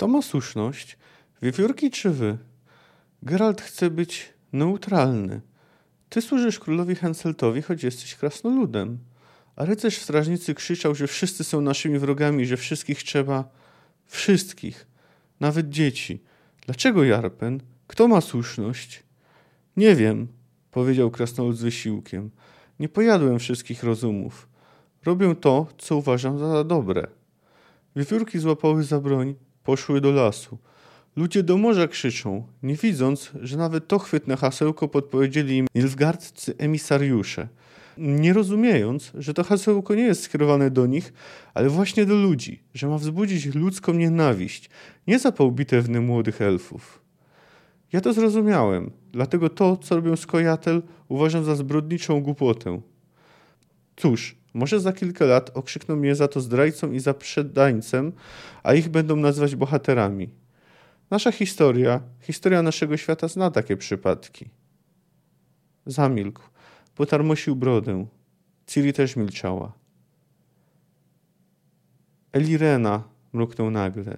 Kto ma słuszność? Wiewiórki czy wy? Geralt chce być neutralny. Ty służysz królowi Henseltowi, choć jesteś krasnoludem. A rycerz strażnicy krzyczał, że wszyscy są naszymi wrogami, że wszystkich trzeba... Wszystkich. Nawet dzieci. Dlaczego Jarpen? Kto ma słuszność? Nie wiem, powiedział krasnolud z wysiłkiem. Nie pojadłem wszystkich rozumów. Robię to, co uważam za dobre. Wiewiórki złapały za broń, poszły do lasu. Ludzie do morza krzyczą, nie widząc, że nawet to chwytne hasełko podpowiedzieli im nilfgaardcy emisariusze. Nie rozumiejąc, że to hasełko nie jest skierowane do nich, ale właśnie do ludzi, że ma wzbudzić ludzką nienawiść, nie zapał bitewny młodych elfów. Ja to zrozumiałem, dlatego to, co robią Skojatel, uważam za zbrodniczą głupotę. Cóż, może za kilka lat okrzykną mnie za to zdrajcą i zaprzedańcem, a ich będą nazywać bohaterami. Nasza historia, historia naszego świata zna takie przypadki. Zamilkł, potarmosił brodę. Ciri też milczała. Elirena, mruknął nagle.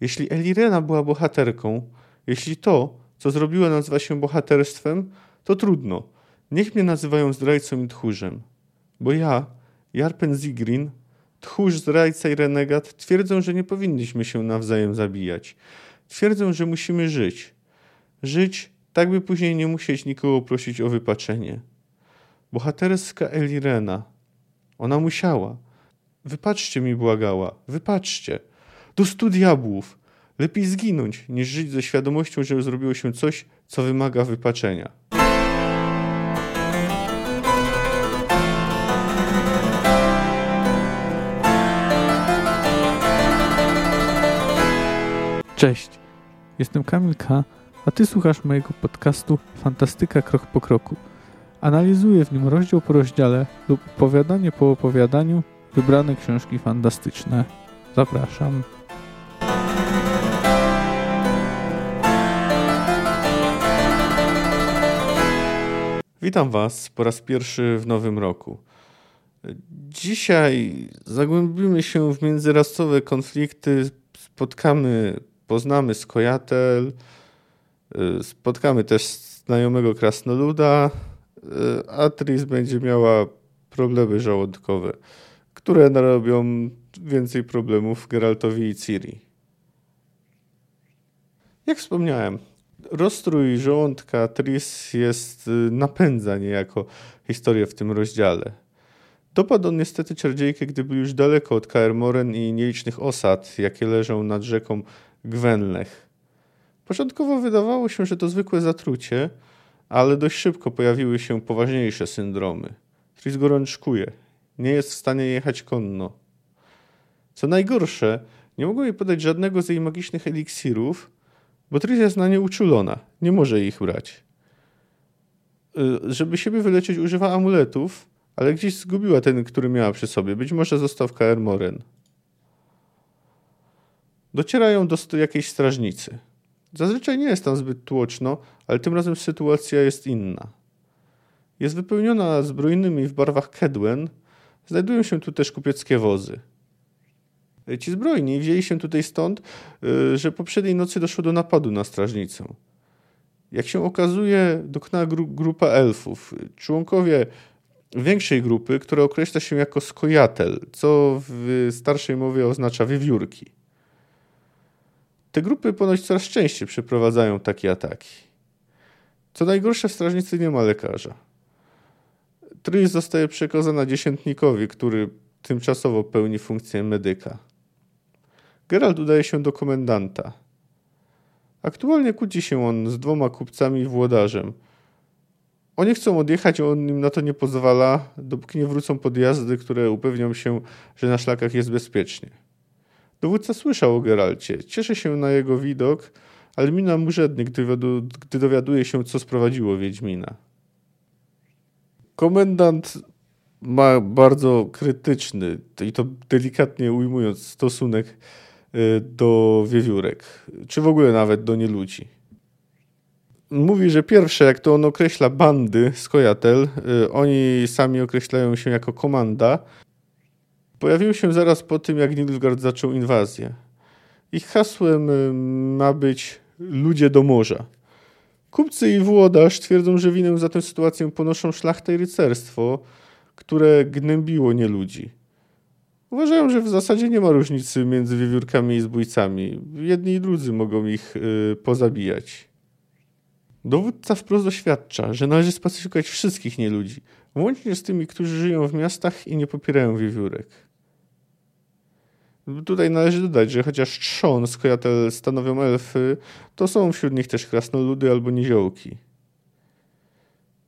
Jeśli Elirena była bohaterką, jeśli to, co zrobiła, nazywa się bohaterstwem, to trudno. Niech mnie nazywają zdrajcą i tchórzem. Bo ja, Jarpen Zigrin, tchórz, zdrajca i renegat twierdzą, że nie powinniśmy się nawzajem zabijać. Twierdzą, że musimy żyć. Żyć, tak by później nie musieć nikogo prosić o wypaczenie. Bohaterska Elirena. Ona musiała. Wypatrzcie mi, błagała. Wypatrzcie. Do stu diabłów. Lepiej zginąć, niż żyć ze świadomością, że zrobiło się coś, co wymaga wypaczenia. Cześć, jestem Kamil K., a Ty słuchasz mojego podcastu Fantastyka Krok po Kroku. Analizuję w nim rozdział po rozdziale lub opowiadanie po opowiadaniu wybrane książki fantastyczne. Zapraszam. Witam Was po raz pierwszy w nowym roku. Dzisiaj zagłębimy się w międzyrasowe konflikty, spotkamy poznamy Skojatel, y, spotkamy też znajomego krasnoluda, y, a Tris będzie miała problemy żołądkowe, które narobią więcej problemów Geraltowi i Ciri. Jak wspomniałem, rozstrój żołądka Tris jest y, napędza niejako historię w tym rozdziale. Dopadł on niestety czarodziejkę, gdy był już daleko od Kaer Moren i nielicznych osad, jakie leżą nad rzeką Gwenlech. Początkowo wydawało się, że to zwykłe zatrucie, ale dość szybko pojawiły się poważniejsze syndromy. Tris gorączkuje. Nie jest w stanie jechać konno. Co najgorsze, nie mogą jej podać żadnego z jej magicznych eliksirów, bo Tris jest na nie uczulona. Nie może ich brać. Y, żeby siebie wyleczyć, używa amuletów, ale gdzieś zgubiła ten, który miała przy sobie. Być może został w Kaer Moren. Docierają do jakiejś strażnicy. Zazwyczaj nie jest tam zbyt tłoczno, ale tym razem sytuacja jest inna. Jest wypełniona zbrojnymi w barwach Kedwen. Znajdują się tu też kupieckie wozy. Ci zbrojni wzięli się tutaj stąd, y, że poprzedniej nocy doszło do napadu na strażnicę. Jak się okazuje, dokonała gru grupa elfów. Członkowie większej grupy, która określa się jako skojatel, co w starszej mowie oznacza wiewiórki. Te grupy ponoć coraz częściej przeprowadzają takie ataki. Co najgorsze, w strażnicy nie ma lekarza. Tris zostaje przekazana dziesiętnikowi, który tymczasowo pełni funkcję medyka. Geralt udaje się do komendanta. Aktualnie kłóci się on z dwoma kupcami i włodarzem. Oni chcą odjechać, on im na to nie pozwala, dopóki nie wrócą podjazdy, które upewnią się, że na szlakach jest bezpiecznie. Dowódca słyszał o Geralcie, cieszy się na jego widok, ale mina mu żednie, gdy, gdy dowiaduje się, co sprowadziło Wiedźmina. Komendant ma bardzo krytyczny, i to delikatnie ujmując, stosunek y, do wiewiórek, czy w ogóle nawet do nieludzi. Mówi, że pierwsze, jak to on określa bandy, skojatel, y, oni sami określają się jako komanda, Pojawił się zaraz po tym, jak Nilfgaard zaczął inwazję. Ich hasłem y, ma być ludzie do morza. Kupcy i włodarz twierdzą, że winę za tę sytuację ponoszą szlachta i rycerstwo, które gnębiło nieludzi. Uważają, że w zasadzie nie ma różnicy między wiewiórkami i zbójcami. Jedni i drudzy mogą ich y, pozabijać. Dowódca wprost oświadcza, że należy spacyfikować wszystkich nieludzi, włącznie z tymi, którzy żyją w miastach i nie popierają wiewiórek. Tutaj należy dodać, że chociaż trzon skojatel stanowią elfy, to są wśród nich też krasnoludy albo niziołki.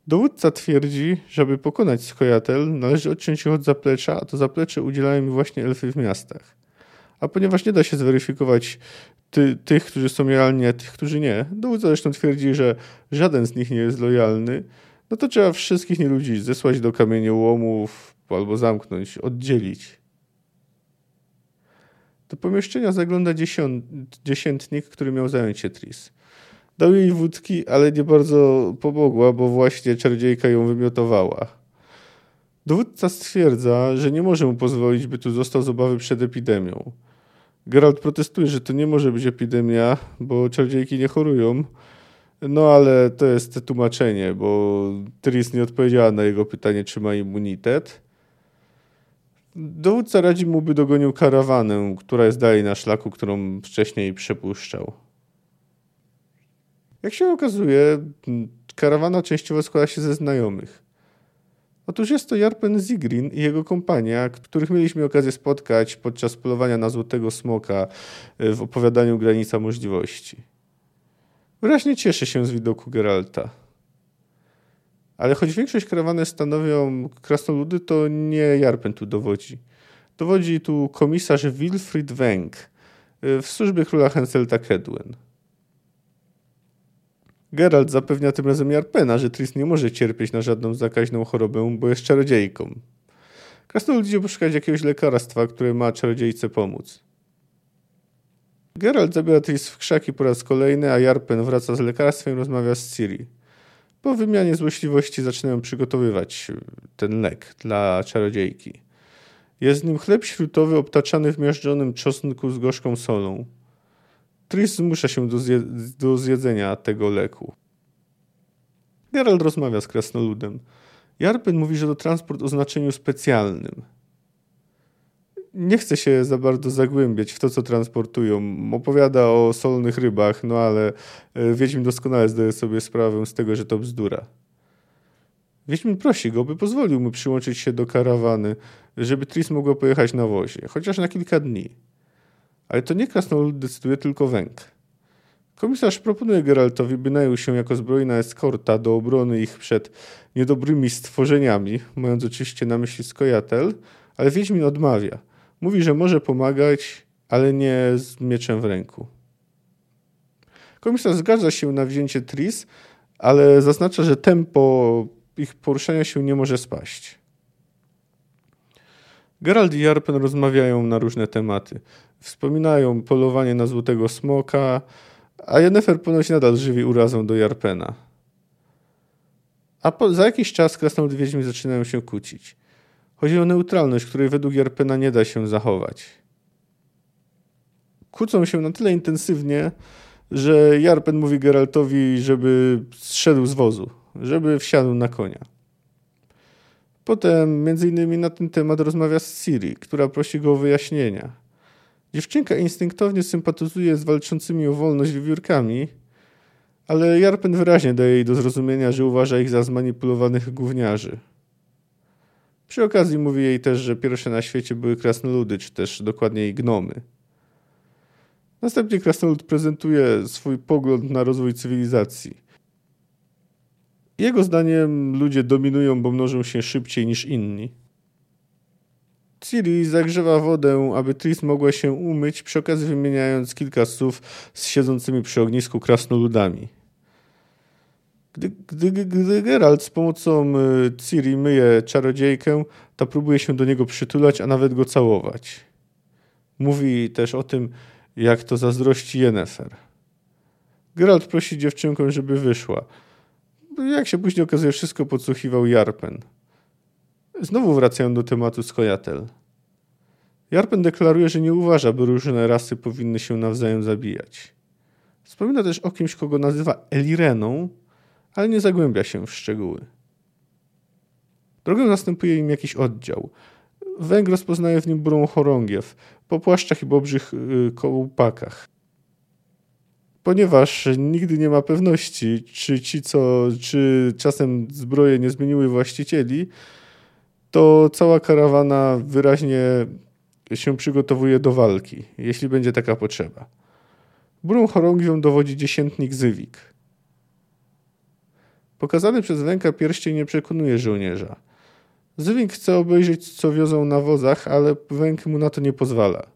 Dowódca twierdzi, że aby pokonać skojatel, należy odciąć ich od zaplecza, a to zaplecze udzielają mi właśnie elfy w miastach. A ponieważ nie da się zweryfikować ty, tych, którzy są lojalni, a tych, którzy nie, dowódca zresztą twierdzi, że żaden z nich nie jest lojalny, no to trzeba wszystkich nieludzi zesłać do kamieniołomów albo zamknąć, oddzielić. Do pomieszczenia zagląda dziesiętnik, który miał zająć się Tris. Dał jej wódki, ale nie bardzo pomogła, bo właśnie czarodziejka ją wymiotowała. Dowódca stwierdza, że nie może mu pozwolić, by tu został z obawy przed epidemią. Geralt protestuje, że to nie może być epidemia, bo czarodziejki nie chorują. No ale to jest tłumaczenie, bo Tris nie odpowiedziała na jego pytanie, czy ma immunitet. Dowódca radzi mu, by dogonił karawanę, która jest dalej na szlaku, którą wcześniej przepuszczał. Jak się okazuje, karawana częściowo składa się ze znajomych. Otóż jest to Jarpen Zigrin i jego kompania, których mieliśmy okazję spotkać podczas polowania na Złotego Smoka e, w opowiadaniu Granica Możliwości. Wyraźnie cieszy się z widoku Geralta. Ale choć większość karawany stanowią krasnoludy, to nie Jarpen tu dowodzi. Dowodzi tu komisarz Wilfried Weng e, w służbie króla Henselta Kedwen. Geralt zapewnia tym razem Jarpena, że Tris nie może cierpieć na żadną zakaźną chorobę, bo jest czarodziejką. Krasnolud idzie poszukać jakiegoś lekarstwa, które ma czarodziejce pomóc. Geralt zabiera Tris w krzaki po raz kolejny, a Jarpen wraca z lekarstwem i rozmawia z Ciri. Po wymianie złośliwości zaczynają przygotowywać ten lek dla czarodziejki. Jest nim chleb śrutowy obtaczany w miażdżonym czosnku z gorzką solą. Tris zmusza się do, zje do zjedzenia tego leku. Geralt rozmawia z krasnoludem. Jarpen mówi, że to transport o znaczeniu specjalnym. Nie chce się za bardzo zagłębiać w to, co transportują. Opowiada o solnych rybach, no ale e, Wiedźmin doskonale zdaje sobie sprawę z tego, że to bzdura. Wiedźmin prosi go, by pozwolił mu przyłączyć się do karawany, żeby Tris mogła pojechać na wozie, chociaż na kilka dni. Ale to nie krasnolud decyduje, tylko węg. Komisarz proponuje Geraltowi, by najął się jako zbrojna eskorta do obrony ich przed niedobrymi stworzeniami, mając oczywiście na myśli skojatel, ale Wiedźmin odmawia. Mówi, że może pomagać, ale nie z mieczem w ręku. Komisarz zgadza się na wzięcie Tris, ale zaznacza, że tempo ich poruszania się nie może spaść. Gerald i Jarpen rozmawiają na różne tematy. Wspominają polowanie na złotego smoka, a Jennefer ponoć nadal żywi urazą do Jarpena. A po, za jakiś czas krasnolud wiedźmi zaczynają się kłócić. Chodzi o neutralność, której według Jarpena nie da się zachować. Kłócą się na tyle intensywnie, że Jarpen mówi Geraltowi, żeby zszedł z wozu, żeby wsiadł na konia. Potem między innymi na ten temat rozmawia z Siri, która prosi go o wyjaśnienia. Dziewczynka instynktownie sympatyzuje z walczącymi o wolność wiewiórkami, ale Jarpen wyraźnie daje jej do zrozumienia, że uważa ich za zmanipulowanych gówniarzy. Przy okazji mówi jej też, że pierwsze na świecie były krasnoludy, czy też dokładniej gnomy. Następnie krasnolud prezentuje swój pogląd na rozwój cywilizacji. Jego zdaniem ludzie dominują, bo mnożą się szybciej niż inni. Ciri zagrzewa wodę, aby Tris mogła się umyć, przy okazji wymieniając kilka słów z siedzącymi przy ognisku krasnoludami. Gdy, gdy, gdy Geralt z pomocą y, Ciri myje czarodziejkę, ta próbuje się do niego przytulać, a nawet go całować. Mówi też o tym, jak to zazdrości Yennefer. Geralt prosi dziewczynkę, żeby wyszła. Jak się później okazuje, wszystko podsłuchiwał Jarpen. Znowu wracają do tematu Skojatel. Jarpen deklaruje, że nie uważa, by różne rasy powinny się nawzajem zabijać. Wspomina też o kimś, kogo nazywa Elireną, ale nie zagłębia się w szczegóły. Drogę następuje im jakiś oddział. Węg rozpoznaje w nim burą chorągiew, po płaszczach i bobrzych yy, kołpakach. Ponieważ nigdy nie ma pewności, czy ci, co, czy czasem zbroje nie zmieniły właścicieli, to cała karawana wyraźnie się przygotowuje do walki, jeśli będzie taka potrzeba. Burą chorągwią dowodzi dziesiętnik Zywik. Pokazany przez Węka pierścień nie przekonuje żołnierza. Zywik chce obejrzeć, co wiozą na wozach, ale Węk mu na to nie pozwala.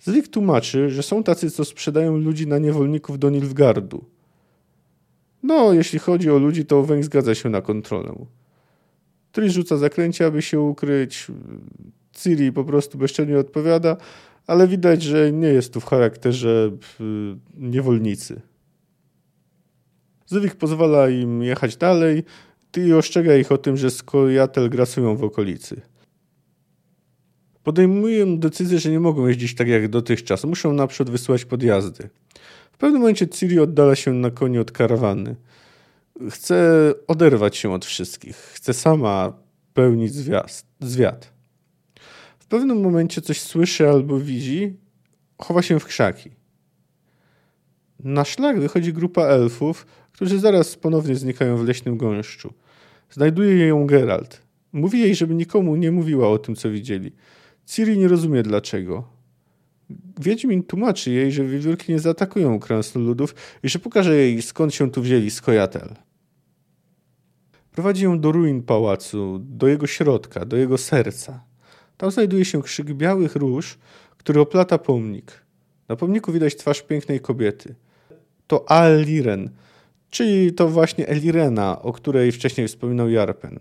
Zywik tłumaczy, że są tacy, co sprzedają ludzi na niewolników do Nilfgardu. No, jeśli chodzi o ludzi, to Węk zgadza się na kontrolę. Tris rzuca zaklęcie, aby się ukryć. Ciri po prostu bezczelnie odpowiada, ale widać, że nie jest tu w charakterze niewolnicy. Zywik pozwala im jechać dalej i ostrzega ich o tym, że skojatel grasują w okolicy. Podejmują decyzję, że nie mogą jeździć tak jak dotychczas. Muszą naprzód wysyłać podjazdy. W pewnym momencie Ciri oddala się na koni od karawany. Chce oderwać się od wszystkich. Chce sama pełnić zwiat. W pewnym momencie coś słyszy albo widzi, chowa się w krzaki. Na szlak wychodzi grupa elfów, którzy zaraz ponownie znikają w leśnym gąszczu. Znajduje ją Geralt. Mówi jej, żeby nikomu nie mówiła o tym, co widzieli. Ciri nie rozumie dlaczego. Wiedźmin tłumaczy jej, że wiewiórki nie zaatakują krasnoludów i że pokaże jej, skąd się tu wzięli skojatel. Prowadzi ją do ruin pałacu, do jego środka, do jego serca. Tam znajduje się krzyk białych róż, który oplata pomnik. Na pomniku widać twarz pięknej kobiety. To Aliren, czyli to właśnie Elirena, o której wcześniej wspominał Jarpen.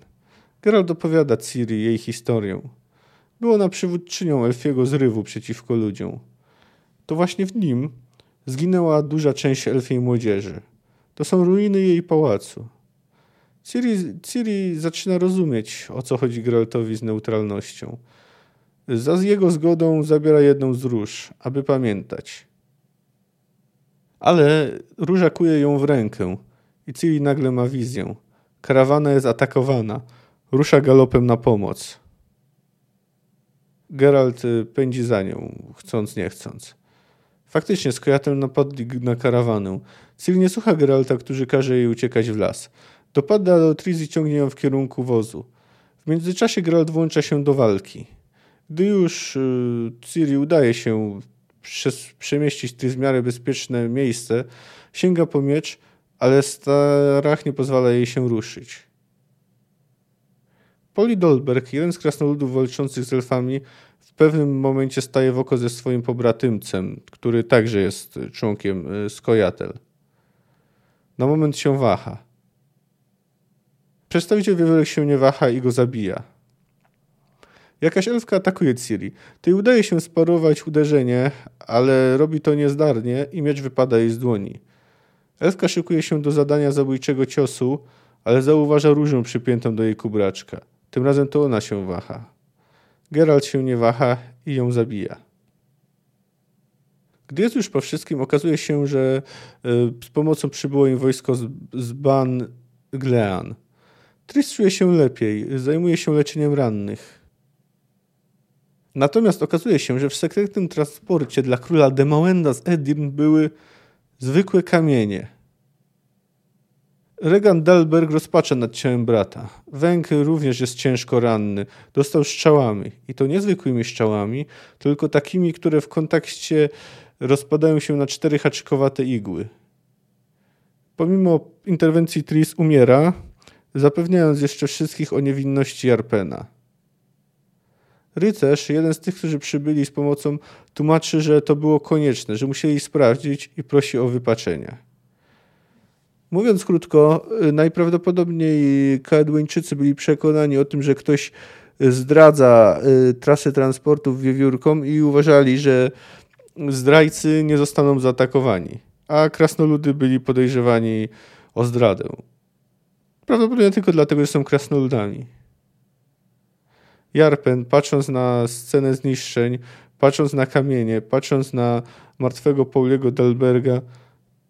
Geralt opowiada Ciri jej historię. Była ona przywódczynią elfiego zrywu przeciwko ludziom. To właśnie w nim zginęła duża część elfiej młodzieży. To są ruiny jej pałacu. Ciri, Ciri zaczyna rozumieć, o co chodzi Geraltowi z neutralnością. Za jego zgodą zabiera jedną z róż, aby pamiętać. Ale róża kuje ją w rękę i Ciri nagle ma wizję. Karawana jest atakowana. Rusza galopem na pomoc. Geralt y, pędzi za nią, chcąc nie chcąc. Faktycznie, skojatel napadli na karawanę. Ciri nie słucha Geralta, który każe jej uciekać w las. Dopada do Triz i ciągnie ją w kierunku wozu. W międzyczasie Geralt włącza się do walki. Gdy już y, Ciri udaje się przemieścić w miarę bezpieczne miejsce, sięga po miecz, ale strach nie pozwala jej się ruszyć. Poli Dolberg, jeden z krasnoludów walczących z elfami, w pewnym momencie staje w oko ze swoim pobratymcem, który także jest członkiem y, Skojatel. Na moment się waha. Przedstawiciel wiewiórek się nie waha i go zabija. Jakaś elfka atakuje Ciri. Tej udaje się sparować uderzenie, ale robi to niezdarnie i miecz wypada jej z dłoni. Elfka szykuje się do zadania zabójczego ciosu, ale zauważa różę przypiętą do jej kubraczka. Tym razem to ona się waha. Geralt się nie waha i ją zabija. Gdy jest już po wszystkim, okazuje się, że y, z pomocą przybyło im wojsko z, z Ban Glean. Tris czuje się lepiej, zajmuje się leczeniem rannych. Natomiast okazuje się, że w sekretnym transporcie dla króla Demawenda z Edirn były zwykłe kamienie. Regan Dalberg rozpacza nad ciałem brata. Węg również jest ciężko ranny. Dostał strzałami. I to niezwykłymi strzałami, tylko takimi, które w kontakcie rozpadają się na cztery haczykowate igły. Pomimo interwencji Tris umiera, zapewniając jeszcze wszystkich o niewinności Jarpena. Rycerz, jeden z tych, którzy przybyli z pomocą, tłumaczy, że to było konieczne, że musieli sprawdzić i prosi o wypaczenie. Mówiąc krótko, najprawdopodobniej Kadłończycy byli przekonani o tym, że ktoś zdradza y, trasy transportów wiewiórkom i uważali, że zdrajcy nie zostaną zaatakowani, a krasnoludy byli podejrzewani o zdradę. Prawdopodobnie tylko dlatego, że są krasnoludami. Jarpen, patrząc na scenę zniszczeń, patrząc na kamienie, patrząc na martwego Pauliego Delberga,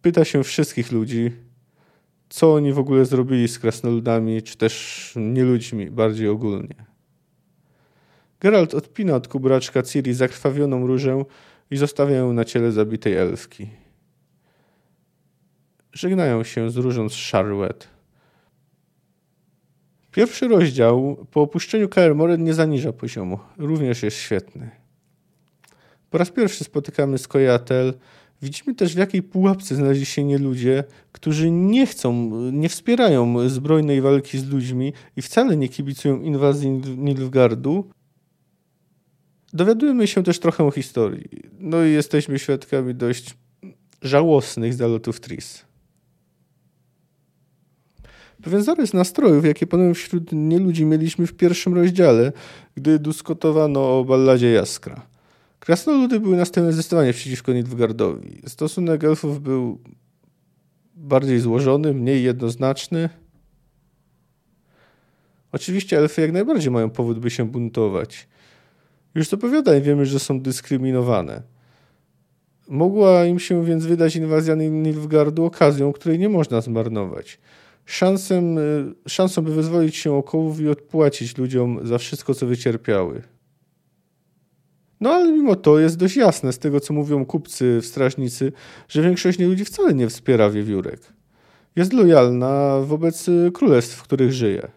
pyta się wszystkich ludzi, co oni w ogóle zrobili z krasnoludami, czy też nie ludźmi, bardziej ogólnie. Geralt odpina od kubraczka Ciri zakrwawioną różę i zostawia ją na ciele zabitej elfki. Żegnają się z różą z Charlotte. Pierwszy rozdział po opuszczeniu Kaer Morhen nie zaniża poziomu. Również jest świetny. Po raz pierwszy spotykamy Skojatel. Widzimy też w jakiej pułapce znaleźli się nie ludzie, którzy nie chcą, nie wspierają zbrojnej walki z ludźmi i wcale nie kibicują inwazji Nilfgardu. Dowiadujemy się też trochę o historii. No i jesteśmy świadkami dość żałosnych zalotów Tris. Pewien zarys nastrojów, jakie panują wśród nieludzi mieliśmy w pierwszym rozdziale, gdy dyskutowano o balladzie Jaskra. Krasnoludy były nastawione zdecydowanie przeciwko Nilfgaardowi. Stosunek elfów był bardziej złożony, mniej jednoznaczny. Oczywiście elfy jak najbardziej mają powód, by się buntować. Już z opowiadań wiemy, że są dyskryminowane. Mogła im się więc wydać inwazja Nilfgaardu okazją, której nie można zmarnować. Szansem, y, szansą, by wyzwolić się okołów i odpłacić ludziom za wszystko, co wycierpiały. No ale mimo to jest dość jasne z tego, co mówią kupcy w strażnicy, że większość ludzi wcale nie wspiera wiewiórek. Jest lojalna wobec królestw, w których żyje.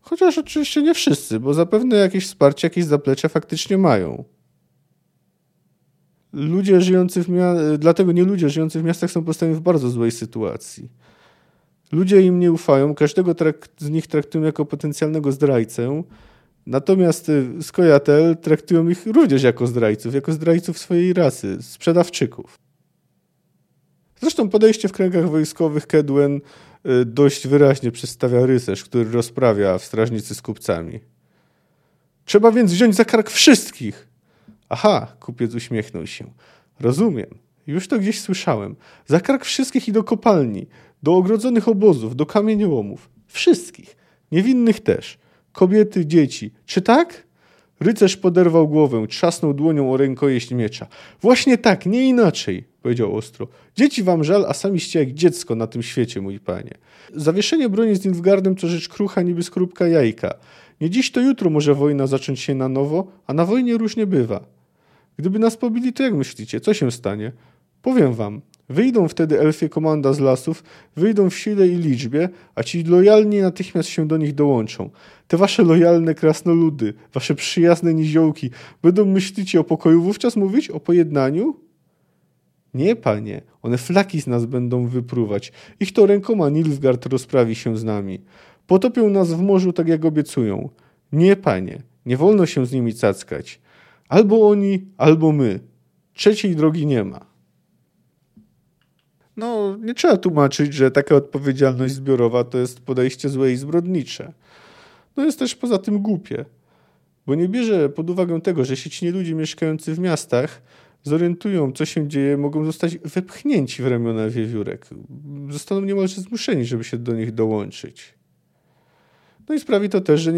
Chociaż oczywiście nie wszyscy, bo zapewne jakieś wsparcie, jakieś zaplecze faktycznie mają. Ludzie żyjący w miastach, dlatego nie ludzie żyjący w miastach są postawieni w bardzo złej sytuacji. Ludzie im nie ufają, każdego z nich traktują jako potencjalnego zdrajcę, natomiast y, Skojatel traktują ich również jako zdrajców, jako zdrajców swojej rasy, sprzedawczyków. Zresztą podejście w kręgach wojskowych Kedwen y, dość wyraźnie przedstawia rycerz, który rozprawia w strażnicy z kupcami. Trzeba więc wziąć za kark wszystkich. Aha, kupiec uśmiechnął się. Rozumiem. Już to gdzieś słyszałem. Za kark wszystkich i do kopalni do ogrodzonych obozów, do kamieniołomów. Wszystkich. Niewinnych też. Kobiety, dzieci. Czy tak? Rycerz poderwał głowę, trzasnął dłonią o rękojeść miecza. Właśnie tak, nie inaczej, powiedział ostro. Dzieci wam żal, a samiście jak dziecko na tym świecie, mój panie. Zawieszenie broni z Nilfgaardem to rzecz krucha niby skorupka jajka. Nie dziś to jutro może wojna zacząć się na nowo, a na wojnie różnie bywa. Gdyby nas pobili, to jak myślicie, co się stanie? Powiem wam, Wyjdą wtedy elfie komanda z lasów, wyjdą w sile i liczbie, a ci lojalni natychmiast się do nich dołączą. Te wasze lojalne krasnoludy, wasze przyjazne niziołki, będą myślicie o pokoju wówczas mówić? O pojednaniu? Nie, panie, one flaki z nas będą wypruwać. Ich to rękoma Nilfgaard rozprawi się z nami. Potopią nas w morzu tak jak obiecują. Nie, panie, nie wolno się z nimi cackać. Albo oni, albo my. Trzeciej drogi nie ma. No, nie trzeba tłumaczyć, że taka odpowiedzialność zbiorowa to jest podejście złe i zbrodnicze. No jest też poza tym głupie, bo nie bierze pod uwagę tego, że sieci ludzi mieszkający w miastach zorientują, co się dzieje, mogą zostać wepchnięci w ramiona wiewiórek. Zostaną niemalże zmuszeni, żeby się do nich dołączyć. No i sprawi to też, że,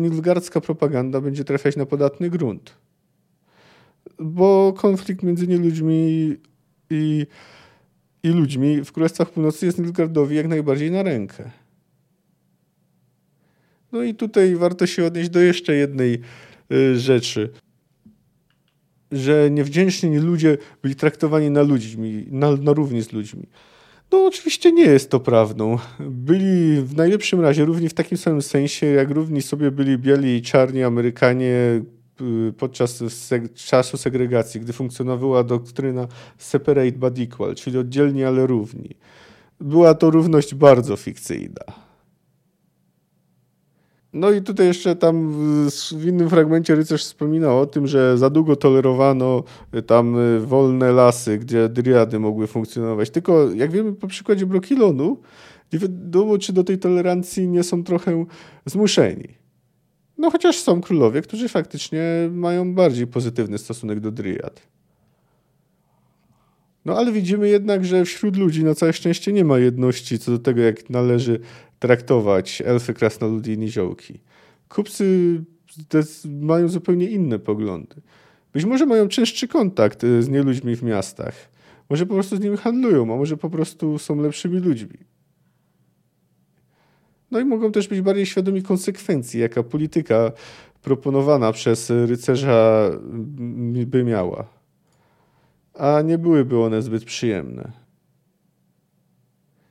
Nilfgaard, propaganda będzie trafiać na podatny grunt. Bo konflikt między nieludźmi i i ludźmi w Królestwach Północy jest Nilgardowi jak najbardziej na rękę. No i tutaj warto się odnieść do jeszcze jednej y, rzeczy. Że niewdzięczni ludzie byli traktowani na ludźmi, na, na równi z ludźmi. No oczywiście nie jest to prawdą. Byli w najlepszym razie równi w takim samym sensie, jak równi sobie byli biali i czarni Amerykanie, podczas seg czasu segregacji, gdy funkcjonowała doktryna separate but equal, czyli oddzielni, ale równi. Była to równość bardzo fikcyjna. No i tutaj jeszcze tam w innym fragmencie rycerz wspominał o tym, że za długo tolerowano y, tam y, wolne lasy, gdzie driady mogły funkcjonować. Tylko jak wiemy po przykładzie Brokilonu, nie wiadomo, czy do tej tolerancji nie są trochę zmuszeni. No chociaż są królowie, którzy faktycznie mają bardziej pozytywny stosunek do dryad. No ale widzimy jednak, że wśród ludzi na całe szczęście nie ma jedności co do tego, jak należy traktować elfy, krasnoludy i niziołki. Kupcy mają zupełnie inne poglądy. Być może mają częstszy kontakt z nieludźmi w miastach. Może po prostu z nimi handlują, a może po prostu są lepszymi ludźmi. No i mogą też być bardziej świadomi konsekwencji, jaka polityka proponowana przez rycerza by miała. A nie byłyby one zbyt przyjemne.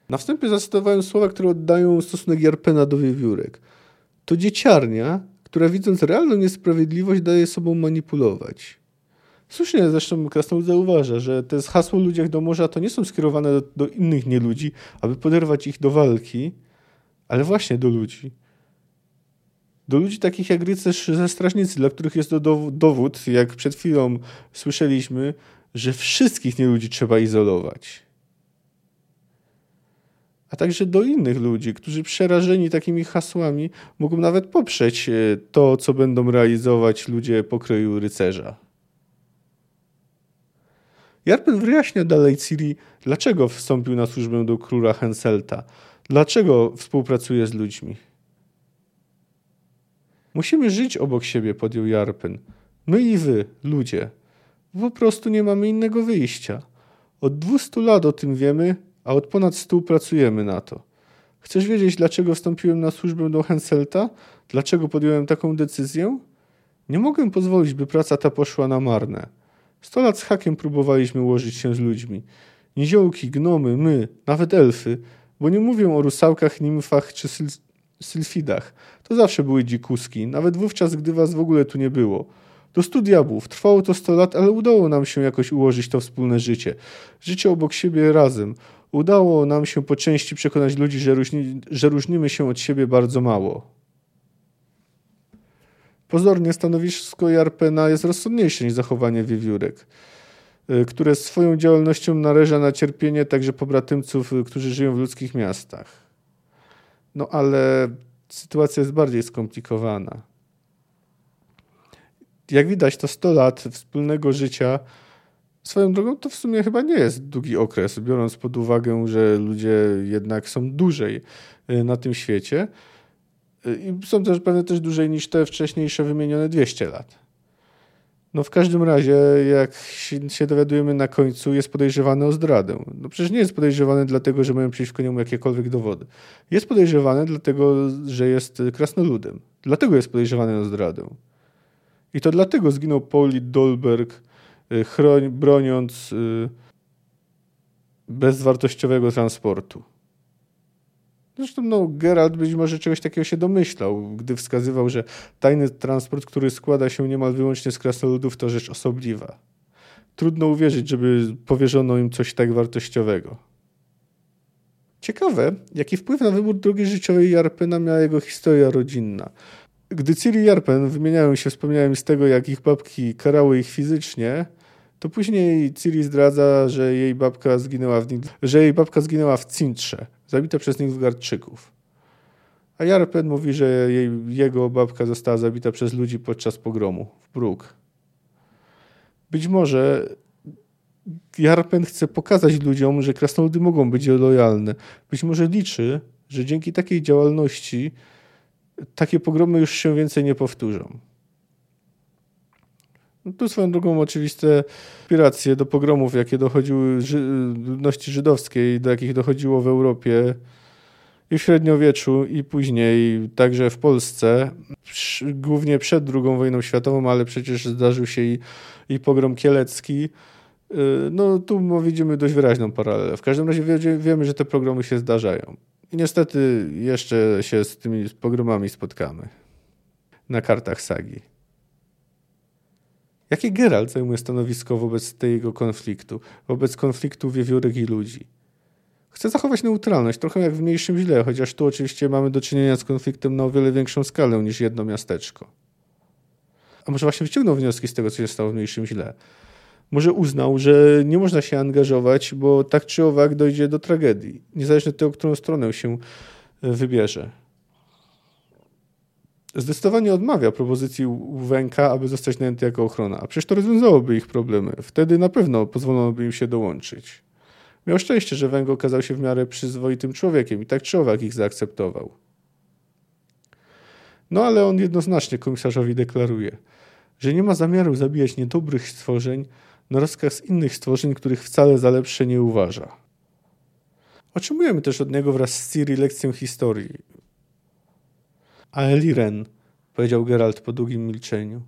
Na wstępie zacytowałem słowa, które oddają stosunek Jarpena do wiewiórek. To dzieciarnia, która widząc realną niesprawiedliwość daje sobą manipulować. Słusznie zresztą Krasnolud zauważa, że te hasło ludziach do morza to nie są skierowane do, do innych nieludzi, aby poderwać ich do walki, ale właśnie do ludzi. Do ludzi takich jak rycerz ze strażnicy, dla których jest to dowód, jak przed chwilą słyszeliśmy, że wszystkich nieludzi trzeba izolować. A także do innych ludzi, którzy przerażeni takimi hasłami mogą nawet poprzeć e, to, co będą realizować ludzie pokroju rycerza. Jarpen wyjaśnia dalej Ciri, dlaczego wstąpił na służbę do króla Henselta, dlaczego współpracuje z ludźmi. Musimy żyć obok siebie, podjął Jarpen. My i wy, ludzie. Po prostu nie mamy innego wyjścia. Od 200 lat o tym wiemy, a od ponad 100 pracujemy na to. Chcesz wiedzieć, dlaczego wstąpiłem na służbę do Henselta? Dlaczego podjąłem taką decyzję? Nie mogę pozwolić, by praca ta poszła na marne. Sto lat z hakiem próbowaliśmy ułożyć się z ludźmi. Niziołki, gnomy, my, nawet elfy, bo nie mówię o rusałkach, nimfach czy syl sylfidach. To zawsze były dzikuski, nawet wówczas, gdy was w ogóle tu nie było. Do stu diabłów. Trwało to sto lat, ale udało nam się jakoś ułożyć to wspólne życie. Życie obok siebie razem. Udało nam się po części przekonać ludzi, że, różni, że różnimy się od siebie bardzo mało. Pozornie stanowisko Jarpena jest rozsądniejsze niż zachowanie wiewiórek, które swoją działalnością naraża na cierpienie także pobratymców, y, którzy żyją w ludzkich miastach. No ale sytuacja jest bardziej skomplikowana. Jak widać, to 100 lat wspólnego życia swoją drogą to w sumie chyba nie jest długi okres, biorąc pod uwagę, że ludzie jednak są dłużej y, na tym świecie. I są też pewnie też dłużej niż te wcześniejsze wymienione 200 lat. No w każdym razie, jak się dowiadujemy na końcu, jest podejrzewany o zdradę. No przecież nie jest podejrzewany dlatego, że mają przeciwko niemu jakiekolwiek dowody. Jest podejrzewany dlatego, że jest krasnoludem. Dlatego jest podejrzewany o zdradę. I to dlatego zginął Pauli Dolberg, y, broniąc y, bezwartościowego transportu. Zresztą no, Geralt być może czegoś takiego się domyślał, gdy wskazywał, że tajny transport, który składa się niemal wyłącznie z krasnoludów, to rzecz osobliwa. Trudno uwierzyć, żeby powierzono im coś tak wartościowego. Ciekawe, jaki wpływ na wybór drogi życiowej Jarpena miała jego historia rodzinna. Gdy Ciri Jarpen wymieniają się wspomniałem z tego, jak ich babki karały ich fizycznie, to później Ciri zdradza, że jej babka zginęła w, że jej babka zginęła w Cintrze, zabita przez Nilfgaardczyków. A Jarpen mówi, że jej, jego babka została zabita przez ludzi podczas pogromu w Bruk. Być może Jarpen chce pokazać ludziom, że krasnoludy mogą być lojalne. Być może liczy, że dzięki takiej działalności takie pogromy już się więcej nie powtórzą. No tu swoją drogą oczywiste inspiracje do pogromów, jakie dochodziły ży ludności żydowskiej, do jakich dochodziło w Europie i w średniowieczu i później także w Polsce, głównie przed II wojną światową, ale przecież zdarzył się i, i pogrom kielecki. Y, no tu widzimy dość wyraźną paralelę. W każdym razie wiemy, że te pogromy się zdarzają. I niestety jeszcze się z tymi pogromami spotkamy na kartach sagi. Jakie Geralt zajmuje stanowisko wobec tego konfliktu, wobec konfliktu wiewiórek i ludzi? Chce zachować neutralność, trochę jak w mniejszym źle, chociaż tu oczywiście mamy do czynienia z konfliktem na o wiele większą skalę niż jedno miasteczko. A może właśnie wyciągnął wnioski z tego, co się stało w mniejszym źle? Może uznał, że nie można się angażować, bo tak czy owak dojdzie do tragedii, niezależnie od tego, którą stronę się wybierze zdecydowanie odmawia propozycji Węka, aby zostać najęty jako ochrona. A przecież to rozwiązałoby ich problemy. Wtedy na pewno pozwolono by im się dołączyć. Miał szczęście, że Węg okazał się w miarę przyzwoitym człowiekiem i tak czy owak ich zaakceptował. No ale on jednoznacznie komisarzowi deklaruje, że nie ma zamiaru zabijać niedobrych stworzeń na rozkaz innych stworzeń, których wcale za lepsze nie uważa. Otrzymujemy też od niego wraz z Ciri lekcję historii. A Eliren, powiedział Geralt po długim milczeniu,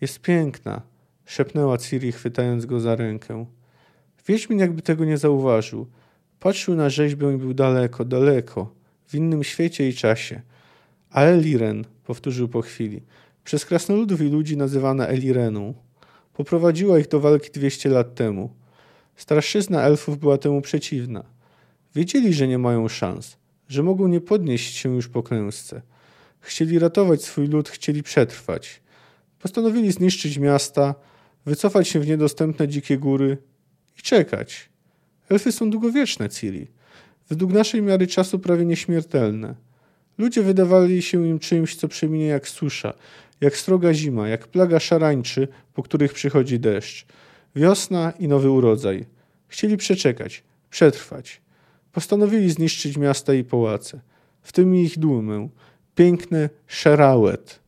jest piękna, szepnęła Ciri, chwytając go za rękę. Wiedźmin jakby tego nie zauważył. Patrzył na rzeźbę i był daleko, daleko, w innym świecie i czasie. A Eliren, powtórzył po chwili, przez krasnoludów i ludzi nazywana Elireną. Poprowadziła ich do walki 200 lat temu. Straszyzna elfów była temu przeciwna. Wiedzieli, że nie mają szans, że mogą nie podnieść się już po klęsce. Chcieli ratować swój lud, chcieli przetrwać. Postanowili zniszczyć miasta, wycofać się w niedostępne dzikie góry i czekać. Elfy są długowieczne, Ciri. Według naszej miary czasu prawie nieśmiertelne. Ludzie wydawali się im czymś, co przeminie jak susza, jak sroga zima, jak plaga szarańczy, po których przychodzi deszcz. Wiosna i nowy urodzaj. Chcieli przeczekać, przetrwać. Postanowili zniszczyć miasta i pałace. W tym ich dumę. Piękny Szerałet.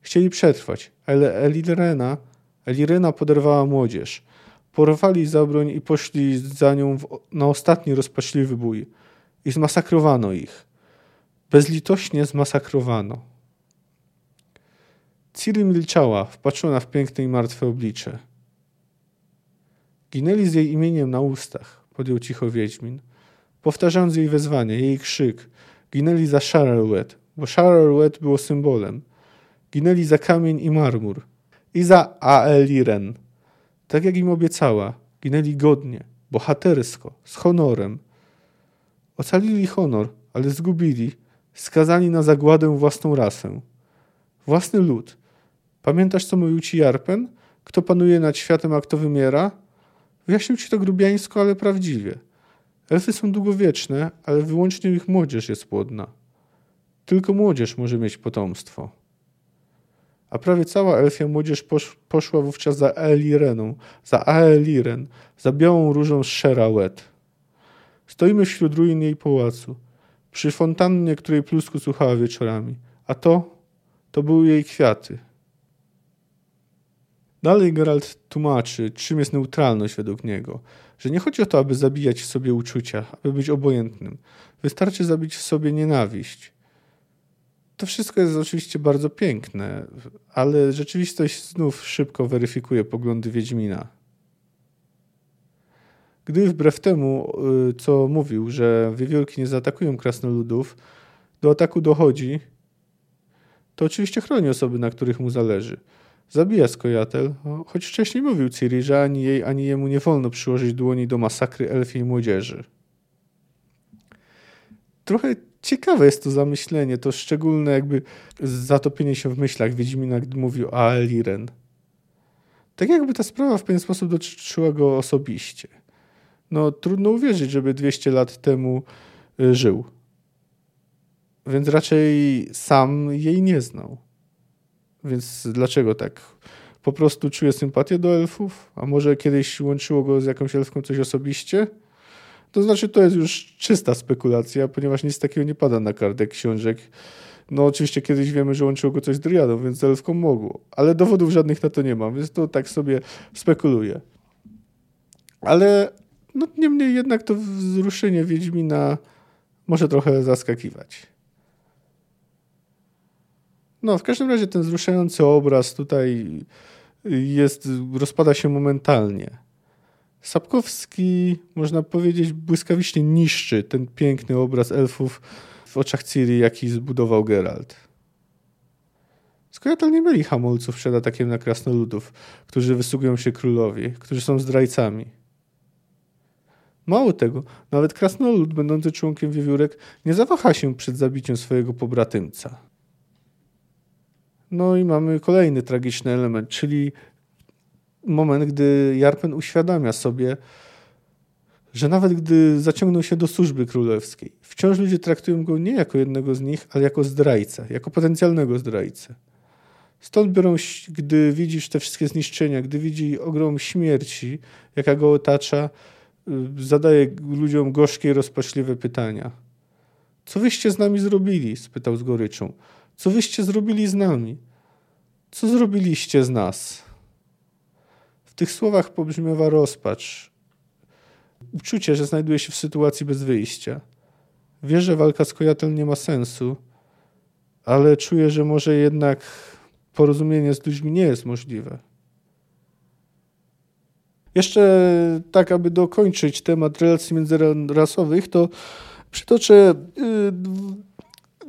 Chcieli przetrwać, ale Elirena, Elirena poderwała młodzież. Porwali za broń i poszli za nią w, na ostatni rozpaczliwy bój. I zmasakrowano ich. Bezlitośnie zmasakrowano. Ciri milczała, wpatrzona w piękne i martwe oblicze. Ginęli z jej imieniem na ustach, podjął cicho Wiedźmin. Powtarzając jej wezwanie, jej krzyk, ginęli za Sharelwet, bo Sharelwet było symbolem. Ginęli za kamień i marmur. I za Aeliren. Tak jak im obiecała. Ginęli godnie, bohatersko, z honorem. Ocalili honor, ale zgubili, skazani na zagładę własną rasę. Własny lud. Pamiętasz, co mówił ci Jarpen? Kto panuje nad światem, a kto wymiera? Wyjaśnił ci to grubiańsko, ale prawdziwie. Elfy są długowieczne, ale wyłącznie ich młodzież jest płodna. Tylko młodzież może mieć potomstwo. A prawie cała elfia młodzież posz, poszła wówczas za Elireną, za Aeliren, za białą różą z Sherawet. Stoimy wśród ruin jej pałacu, przy fontannie, której plusku słuchała wieczorami. A to, to były jej kwiaty. Dalej Geralt tłumaczy, czym jest neutralność według niego. Że nie chodzi o to, aby zabijać w sobie uczucia, aby być obojętnym. Wystarczy zabić w sobie nienawiść. To wszystko jest oczywiście bardzo piękne, ale rzeczywistość znów szybko weryfikuje poglądy Wiedźmina. Gdy wbrew temu, y, co mówił, że wiewiórki nie zaatakują krasnoludów, do ataku dochodzi, to oczywiście chroni osoby, na których mu zależy. Zabija Skojatel, choć wcześniej mówił Ciri, że ani jej, ani jemu nie wolno przyłożyć dłoni do masakry elfiej młodzieży. Trochę ciekawe jest to zamyślenie, to szczególne jakby zatopienie się w myślach Wiedźmina, gdy mówił Aeliren. Tak jakby ta sprawa w pewien sposób dotyczyła go osobiście. No trudno uwierzyć, żeby 200 lat temu y, żył. Więc raczej sam jej nie znał. Więc dlaczego tak? Po prostu czuje sympatię do elfów? A może kiedyś łączyło go z jakąś elfką coś osobiście? To znaczy, to jest już czysta spekulacja, ponieważ nic takiego nie pada na kartę książek. No oczywiście kiedyś wiemy, że łączyło go coś z Driadą, więc z elfką mogło. Ale dowodów żadnych na to nie mam, więc to tak sobie spekuluję. Ale no, niemniej jednak to wzruszenie Wiedźmina może trochę zaskakiwać. No, w każdym razie ten wzruszający obraz tutaj jest, rozpada się momentalnie. Sapkowski, można powiedzieć, błyskawicznie niszczy ten piękny obraz elfów w oczach Ciri, jaki zbudował Geralt. Skojatel nie mieli hamulców przed atakiem na krasnoludów, którzy wysługują się królowi, którzy są zdrajcami. Mało tego, nawet krasnolud, będący członkiem wiewiórek, nie zawaha się przed zabiciem swojego pobratymca. No i mamy kolejny tragiczny element, czyli moment, gdy Jarpen uświadamia sobie, że nawet gdy zaciągnął się do służby królewskiej, wciąż ludzie traktują go nie jako jednego z nich, ale jako zdrajcę, jako potencjalnego zdrajcę. Stąd biorą, gdy widzisz te wszystkie zniszczenia, gdy widzi ogrom śmierci, jaka go otacza, y, zadaje ludziom gorzkie i rozpaczliwe pytania. Co wyście z nami zrobili? spytał z goryczą. Co wyście zrobili z nami? Co zrobiliście z nas? Tych słowach pobrzmiewa rozpacz. Uczucie, że znajduje się w sytuacji bez wyjścia. Wie, że walka z Kojatel nie ma sensu, ale czuje, że może jednak porozumienie z ludźmi nie jest możliwe. Jeszcze tak, aby dokończyć temat relacji międzyrasowych, to przytoczę y,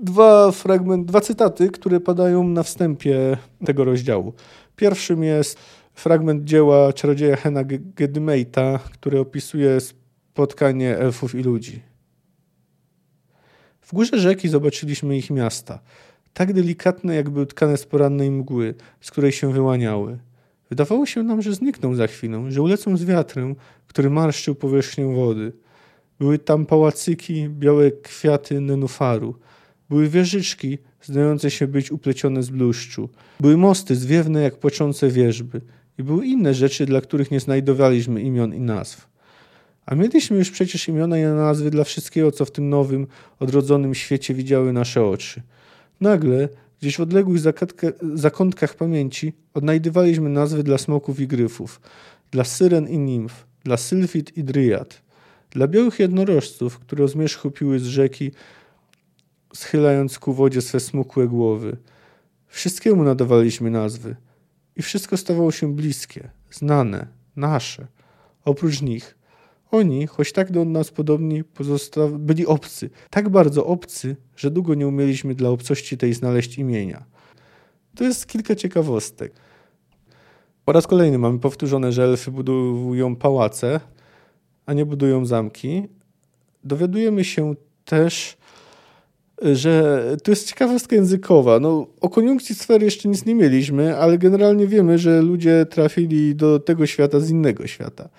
dwa fragmenty, dwa cytaty, które padają na wstępie tego rozdziału. Pierwszym jest fragment dzieła czarodzieja Hena Gedmate'a, który opisuje spotkanie elfów i ludzi. W górze rzeki zobaczyliśmy ich miasta, tak delikatne, jakby utkane z porannej mgły, z której się wyłaniały. Wydawało się nam, że znikną za chwilę, że ulecą z wiatrem, który marszczył powierzchnię wody. Były tam pałacyki, białe kwiaty nenufaru. Były wieżyczki, zdające się być uplecione z bluszczu. Były mosty zwiewne jak płaczące wierzby. I były inne rzeczy, dla których nie znajdowaliśmy imion i nazw. A mieliśmy już przecież imiona i nazwy dla wszystkiego, co w tym nowym, odrodzonym świecie widziały nasze oczy. Nagle Gdzieś w odległych zakątkach pamięci odnajdywaliśmy nazwy dla smoków i gryfów, dla syren i nimf, dla sylfid i dryad, dla białych jednorożców, które o zmierzchu chopiły z rzeki, schylając ku wodzie swe smukłe głowy. Wszystkiemu nadawaliśmy nazwy i wszystko stawało się bliskie, znane, nasze. Oprócz nich oni, choć tak do nas podobni, byli obcy. Tak bardzo obcy, że długo nie umieliśmy dla obcości tej znaleźć imienia. To jest kilka ciekawostek. Po raz kolejny mamy powtórzone, że elfy budują pałace, a nie budują zamki. Dowiadujemy się też, że to jest ciekawostka językowa. No, o koniunkcji sfery jeszcze nic nie mieliśmy, ale generalnie wiemy, że ludzie trafili do tego świata z innego świata.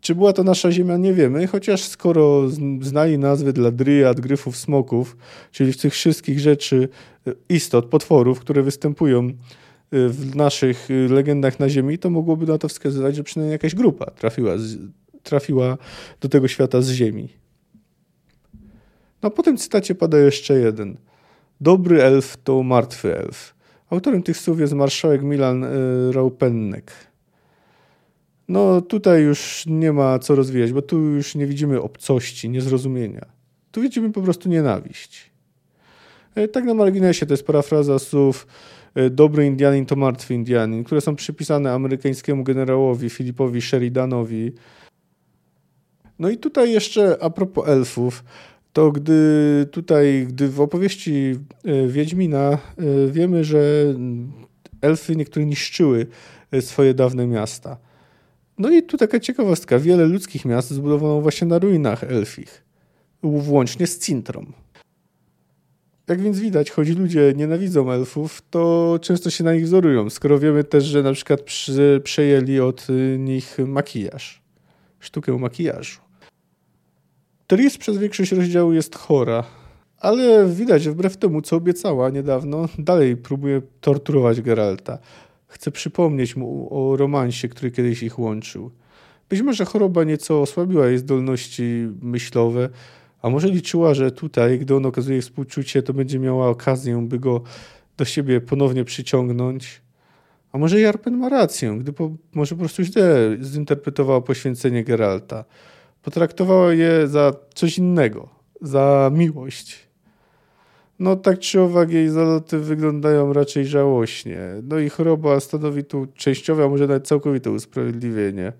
Czy była to nasza Ziemia, nie wiemy, chociaż skoro znali nazwy dla dryad, gryfów, smoków, czyli tych wszystkich rzeczy, e, istot, potworów, które występują e, w naszych e, legendach na Ziemi, to mogłoby na to wskazywać, że przynajmniej jakaś grupa trafiła, z, trafiła do tego świata z Ziemi. No po tym cytacie pada jeszcze jeden. Dobry elf to martwy elf. Autorem tych słów jest marszałek Milan Raupennek. No tutaj już nie ma co rozwijać, bo tu już nie widzimy obcości, niezrozumienia. Tu widzimy po prostu nienawiść. E, tak na marginesie to jest parafraza słów e, dobry Indianin to martwy Indianin, które są przypisane amerykańskiemu generałowi Filipowi Sheridanowi. No i tutaj jeszcze a propos elfów, to gdy tutaj, gdy w opowieści e, Wiedźmina wiemy, że elfy niektóre niszczyły swoje dawne miasta. No i tu taka ciekawostka. Wiele ludzkich miast zbudowano właśnie na ruinach elfich. Włącznie z Cintrą. Jak więc widać, choć ludzie nienawidzą elfów, to często się na nich wzorują, skoro wiemy też, że na przykład przy, przejęli od nich makijaż, sztukę makijażu. Tris przez większość rozdziału jest chora, ale widać, wbrew temu, co obiecała niedawno, dalej próbuje torturować Geralta. Chce przypomnieć mu o romansie, który kiedyś ich łączył. Być może choroba nieco osłabiła jej zdolności myślowe, a może liczyła, że tutaj, gdy on okazuje współczucie, to będzie miała okazję, by go do siebie ponownie przyciągnąć. A może Jarpen ma rację, gdy po, może po prostu źle zinterpretowała poświęcenie Geralta. Potraktowała je za coś innego, za miłość. No tak czy owak jej zaloty wyglądają raczej żałośnie. No i choroba stanowi tu częściowe, a może nawet całkowite usprawiedliwienie.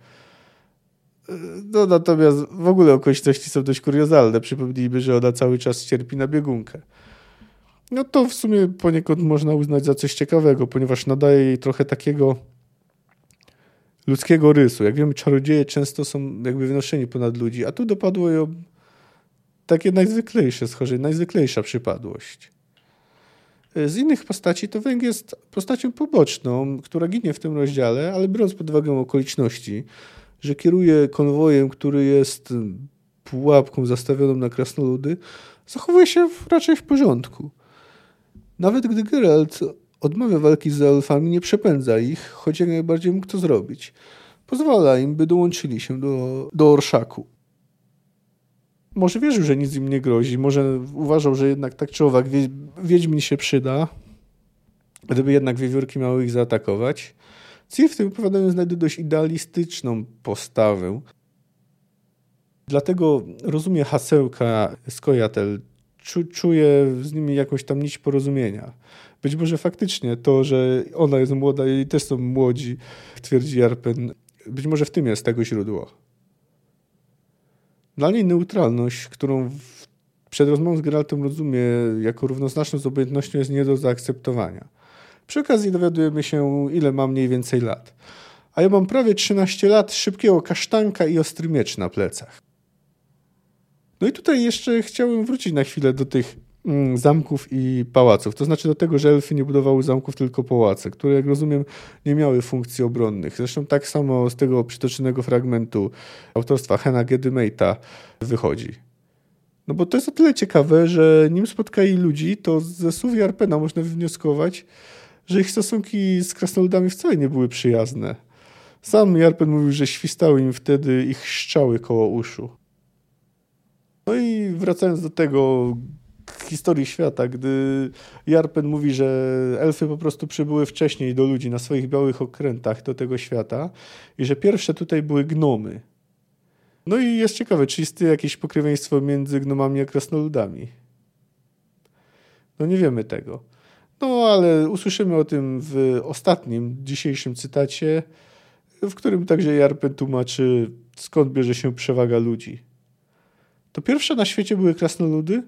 No natomiast w ogóle okoliczności są dość kuriozalne. Przypomnijmy, że ona cały czas cierpi na biegunkę. No to w sumie poniekąd można uznać za coś ciekawego, ponieważ nadaje jej trochę takiego ludzkiego rysu. Jak wiemy, czarodzieje często są jakby wynoszeni ponad ludzi, a tu dopadło ją takie najzwyklejsze schorzenie, najzwyklejsza przypadłość. Z innych postaci to Węg jest postacią poboczną, która ginie w tym rozdziale, ale biorąc pod uwagę okoliczności, że kieruje konwojem, który jest pułapką zastawioną na krasnoludy, zachowuje się raczej w porządku. Nawet gdy Geralt odmawia walki z elfami, nie przepędza ich, choć jak najbardziej mógł to zrobić. Pozwala im, by dołączyli się do, do orszaku może wierzył, że nic im nie grozi, może uważał, że jednak tak czy owak Wiedźmin się przyda. gdyby jednak wiewiórki miały ich zaatakować. Ciri w tym opowiadaniu znajduje dość idealistyczną postawę. Dlatego rozumie hasełka Skojatel, czuję z nimi jakąś tam nić porozumienia. Być może faktycznie to, że ona jest młoda i też są młodzi, twierdzi Jarpen, być może w tym jest tego źródło. Dla niej neutralność, którą przed rozmową z Geraltem rozumie jako równoznaczną z obojętnością, jest nie do zaakceptowania. Przy okazji dowiadujemy się, ile ma mniej więcej lat. A ja mam prawie 13 lat szybkiego kasztanka i ostry miecz na plecach. No i tutaj jeszcze chciałem wrócić na chwilę do tych zamków i pałaców. To znaczy do tego, że elfy nie budowały zamków, tylko pałace, które, jak rozumiem, nie miały funkcji obronnych. Zresztą tak samo z tego przytoczonego fragmentu autorstwa Hena Gedymeita wychodzi. No bo to jest o tyle ciekawe, że nim spotkali ludzi, to ze słów Jarpena można wywnioskować, że ich stosunki z krasnoludami wcale nie były przyjazne. Sam Jarpen mówił, że świstały im wtedy ich szczały koło uszu. No i wracając do tego historii świata, gdy Jarpen mówi, że elfy po prostu przybyły wcześniej do ludzi na swoich białych okrętach do tego świata i że pierwsze tutaj były gnomy. No i jest ciekawe, czy istnieje jakieś pokrewieństwo między gnomami a krasnoludami. No nie wiemy tego. No ale usłyszymy o tym w ostatnim dzisiejszym cytacie, w którym także Jarpen tłumaczy, skąd bierze się przewaga ludzi. To pierwsze na świecie były krasnoludy?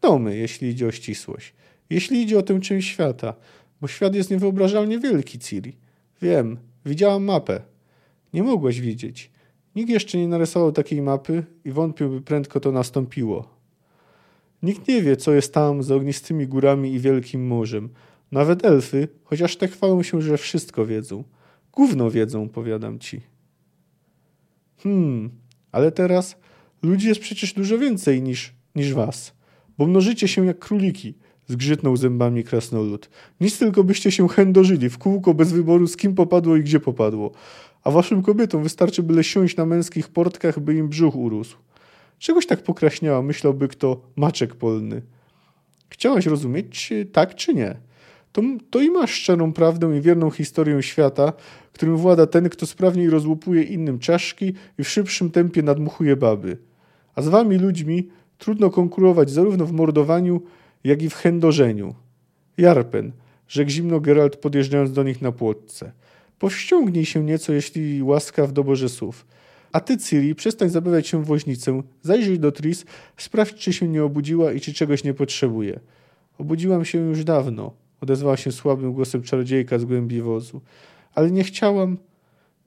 Gnomy, jeśli idzie o ścisłość. Jeśli idzie o tę część świata, bo świat jest niewyobrażalnie wielki, Ciri. Wiem, widziałam mapę. Nie mogłeś widzieć. Nikt jeszcze nie narysował takiej mapy i wątpię, by prędko to nastąpiło. Nikt nie wie, co jest tam za ognistymi górami i wielkim morzem. Nawet elfy, chociaż te chwalą się, że wszystko wiedzą. Gówno wiedzą, powiadam ci. Hmm, ale teraz Ludzi jest przecież dużo więcej niż, niż was, bo mnożycie się jak króliki, zgrzytnął zębami krasnolud. Nic tylko byście się chędożyli, w kółko bez wyboru z kim popadło i gdzie popadło. A waszym kobietom wystarczy byle siąść na męskich portkach, by im brzuch urósł. Czegoś tak pokraśniała, myślałby kto, maczek polny. Chciałaś rozumieć, tak czy nie? To, to i masz szczerą prawdę i wierną historię świata, którym włada ten, kto sprawniej rozłupuje innym czaszki i w szybszym tempie nadmuchuje baby a z wami ludźmi trudno konkurować zarówno w mordowaniu, jak i w chędożeniu. Jarpen, rzekł zimno Geralt podjeżdżając do nich na płotce. Powściągnij się nieco, jeśli łaska w doborze słów. A ty, Ciri, przestań zabawiać się w woźnicę, zajrzyj do Tris, sprawdź, czy się nie obudziła i czy czegoś nie potrzebuje. Obudziłam się już dawno, odezwała się słabym głosem czarodziejka z głębi wozu. Ale nie chciałam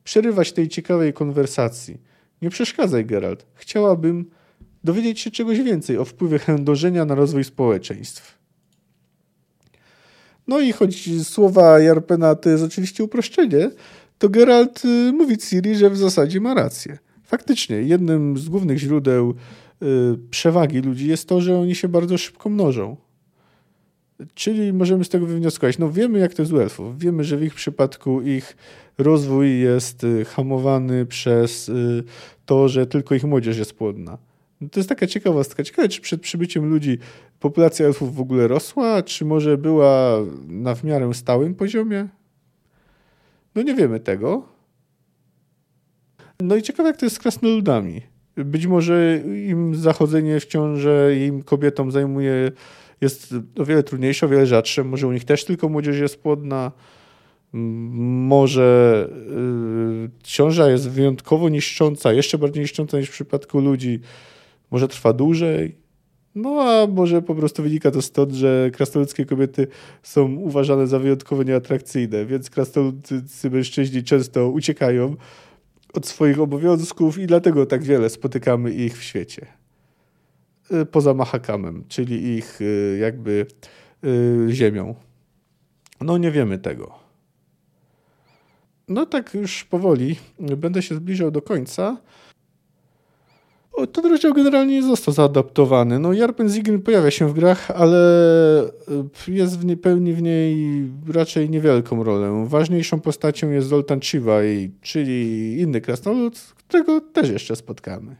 przerywać tej ciekawej konwersacji. Nie przeszkadzaj, Geralt. Chciałabym dowiedzieć się czegoś więcej o wpływie chędożenia na rozwój społeczeństw. No i choć słowa Jarpena to jest oczywiście uproszczenie, to Geralt y, mówi Ciri, że w zasadzie ma rację. Faktycznie, jednym z głównych źródeł y, przewagi ludzi jest to, że oni się bardzo szybko mnożą. Czyli możemy z tego wywnioskować, no wiemy jak to jest u elfów, wiemy, że w ich przypadku ich rozwój jest y, hamowany przez to, że tylko ich młodzież jest płodna. No to jest taka ciekawostka. Ciekawe, czy przed przybyciem ludzi populacja elfów w ogóle rosła, czy może była na w miarę stałym poziomie? No nie wiemy tego. No i ciekawe, jak to jest z krasnoludami. Być może im zachodzenie w ciążę, im kobietom zajmuje, jest o wiele trudniejsze, o wiele rzadsze. Może u nich też tylko młodzież jest płodna. Może yy, ciąża jest wyjątkowo niszcząca, jeszcze bardziej niszcząca niż w przypadku ludzi może trwa dłużej, no a może po prostu wynika to stąd, że krasnoludzkie kobiety są uważane za wyjątkowo nieatrakcyjne, więc krasnoludzcy mężczyźni często uciekają od swoich obowiązków i dlatego tak wiele spotykamy ich w świecie. Y, poza Mahakamem, czyli ich y, jakby y, ziemią. No nie wiemy tego. No tak już powoli będę się zbliżał do końca. Ten rozdział generalnie nie został zaadaptowany. No, Jarpen Zigrin pojawia się w grach, ale e, jest w niej, pełni w niej raczej niewielką rolę. Ważniejszą postacią jest Zoltan Chivaj, czyli inny krasnolud, którego też jeszcze spotkamy.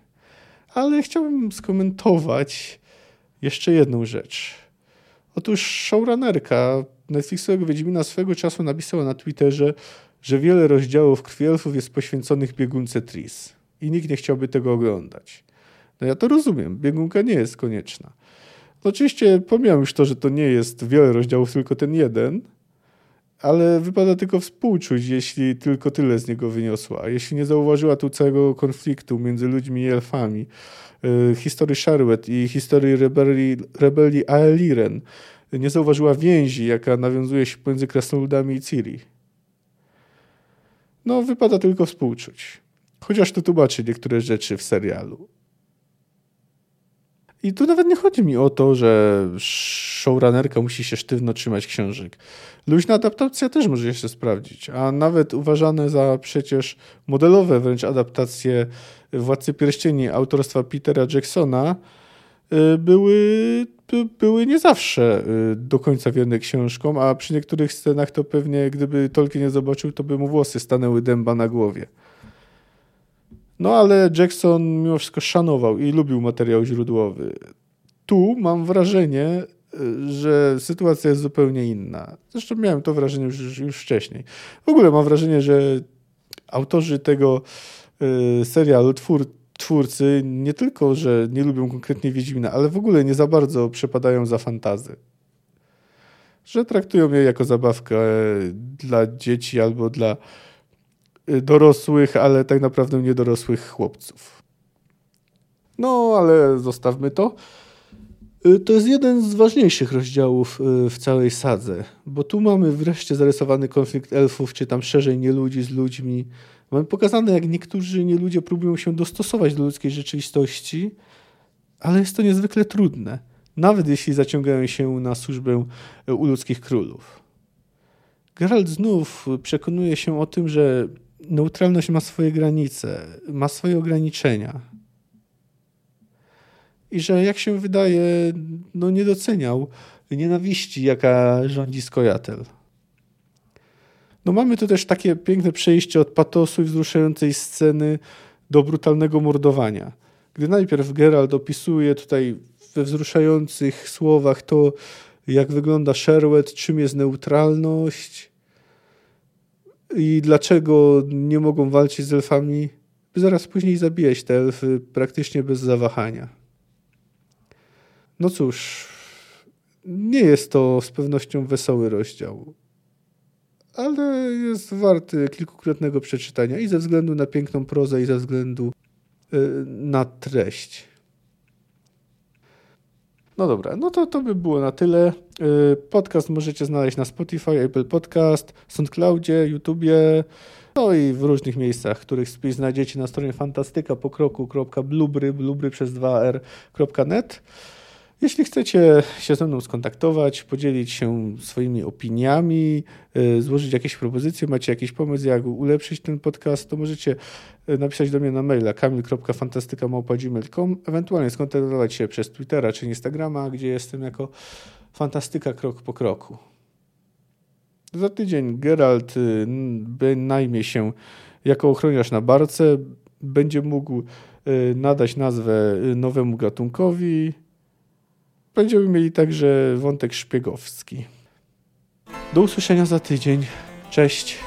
Ale chciałbym skomentować jeszcze jedną rzecz. Otóż showrunnerka Netflixowego Wiedźmina swego czasu napisała na Twitterze, że wiele rozdziałów Krwi Elfów jest poświęconych biegunce Tris i nikt nie chciałby tego oglądać. No ja to rozumiem, biegunka nie jest konieczna. No oczywiście pomijam już to, że to nie jest wiele rozdziałów, tylko ten jeden, ale wypada tylko współczuć, jeśli tylko tyle z niego wyniosła. Jeśli nie zauważyła tu całego konfliktu między ludźmi i elfami, yy, historii Sherwet i historii rebelii, rebelii Aeliren, nie zauważyła więzi, jaka nawiązuje się pomiędzy krasnoludami i Ciri. No, wypada tylko współczuć. Chociaż to tłumaczy niektóre rzeczy w serialu. I tu nawet nie chodzi mi o to, że showrunnerka musi się sztywno trzymać książek. Luźna adaptacja też może się sprawdzić, a nawet uważane za przecież modelowe wręcz adaptacje Władcy Pierścieni autorstwa Petera Jacksona y, były, by, były nie zawsze y, do końca wierne książkom, a przy niektórych scenach to pewnie gdyby Tolkien nie zobaczył, to by mu włosy stanęły dęba na głowie. No ale Jackson mimo wszystko szanował i lubił materiał źródłowy. Tu mam wrażenie, że sytuacja jest zupełnie inna. Zresztą miałem to wrażenie już, już wcześniej. W ogóle mam wrażenie, że autorzy tego y, serialu, twór, twórcy, nie tylko, że nie lubią konkretnie Wiedźmina, ale w ogóle nie za bardzo przepadają za fantazy. Że traktują je jako zabawkę dla dzieci albo dla Y, dorosłych, ale tak naprawdę niedorosłych chłopców. No, ale zostawmy to. Y, to jest jeden z ważniejszych rozdziałów y, w całej sadze, bo tu mamy wreszcie zarysowany konflikt elfów, czy tam szerzej nie ludzi z ludźmi. Mamy pokazane, jak niektórzy nieludzie próbują się dostosować do ludzkiej rzeczywistości, ale jest to niezwykle trudne, nawet jeśli zaciągają się na służbę u ludzkich królów. Geralt znów przekonuje się o tym, że neutralność ma swoje granice, ma swoje ograniczenia. I że jak się wydaje, no nie doceniał nienawiści, jaka rządzi Skojatel. No mamy tu też takie piękne przejście od patosu i wzruszającej sceny do brutalnego mordowania. Gdy najpierw Geralt opisuje tutaj we wzruszających słowach to, jak wygląda Sherwood, czym jest neutralność, i dlaczego nie mogą walczyć z elfami, by zaraz później zabijać te elfy praktycznie bez zawahania. No cóż, nie jest to z pewnością wesoły rozdział, ale jest warty kilkukrotnego przeczytania i ze względu na piękną prozę, i ze względu y, na treść. No dobra, no to to by było na tyle. Y, podcast możecie znaleźć na Spotify, Apple Podcast, SoundCloudzie, YouTubie, no i w różnych miejscach, których spis znajdziecie na stronie fantastyka pokroku.blubry, blubry przez 2r.net. Jeśli chcecie się ze mną skontaktować, podzielić się swoimi opiniami, y, złożyć jakieś propozycje, macie jakiś pomysł, jak ulepszyć ten podcast, to możecie y, napisać do mnie na maila kamil.fantastyka.gmail.com, ewentualnie skontaktować się przez Twittera czy Instagrama, gdzie jestem jako fantastyka krok po kroku. Za tydzień Geralt y, najmie się jako ochroniarz na barce, będzie mógł nadać nazwę nowemu gatunkowi, Będziemy mieli także wątek szpiegowski. Do usłyszenia za tydzień. Cześć.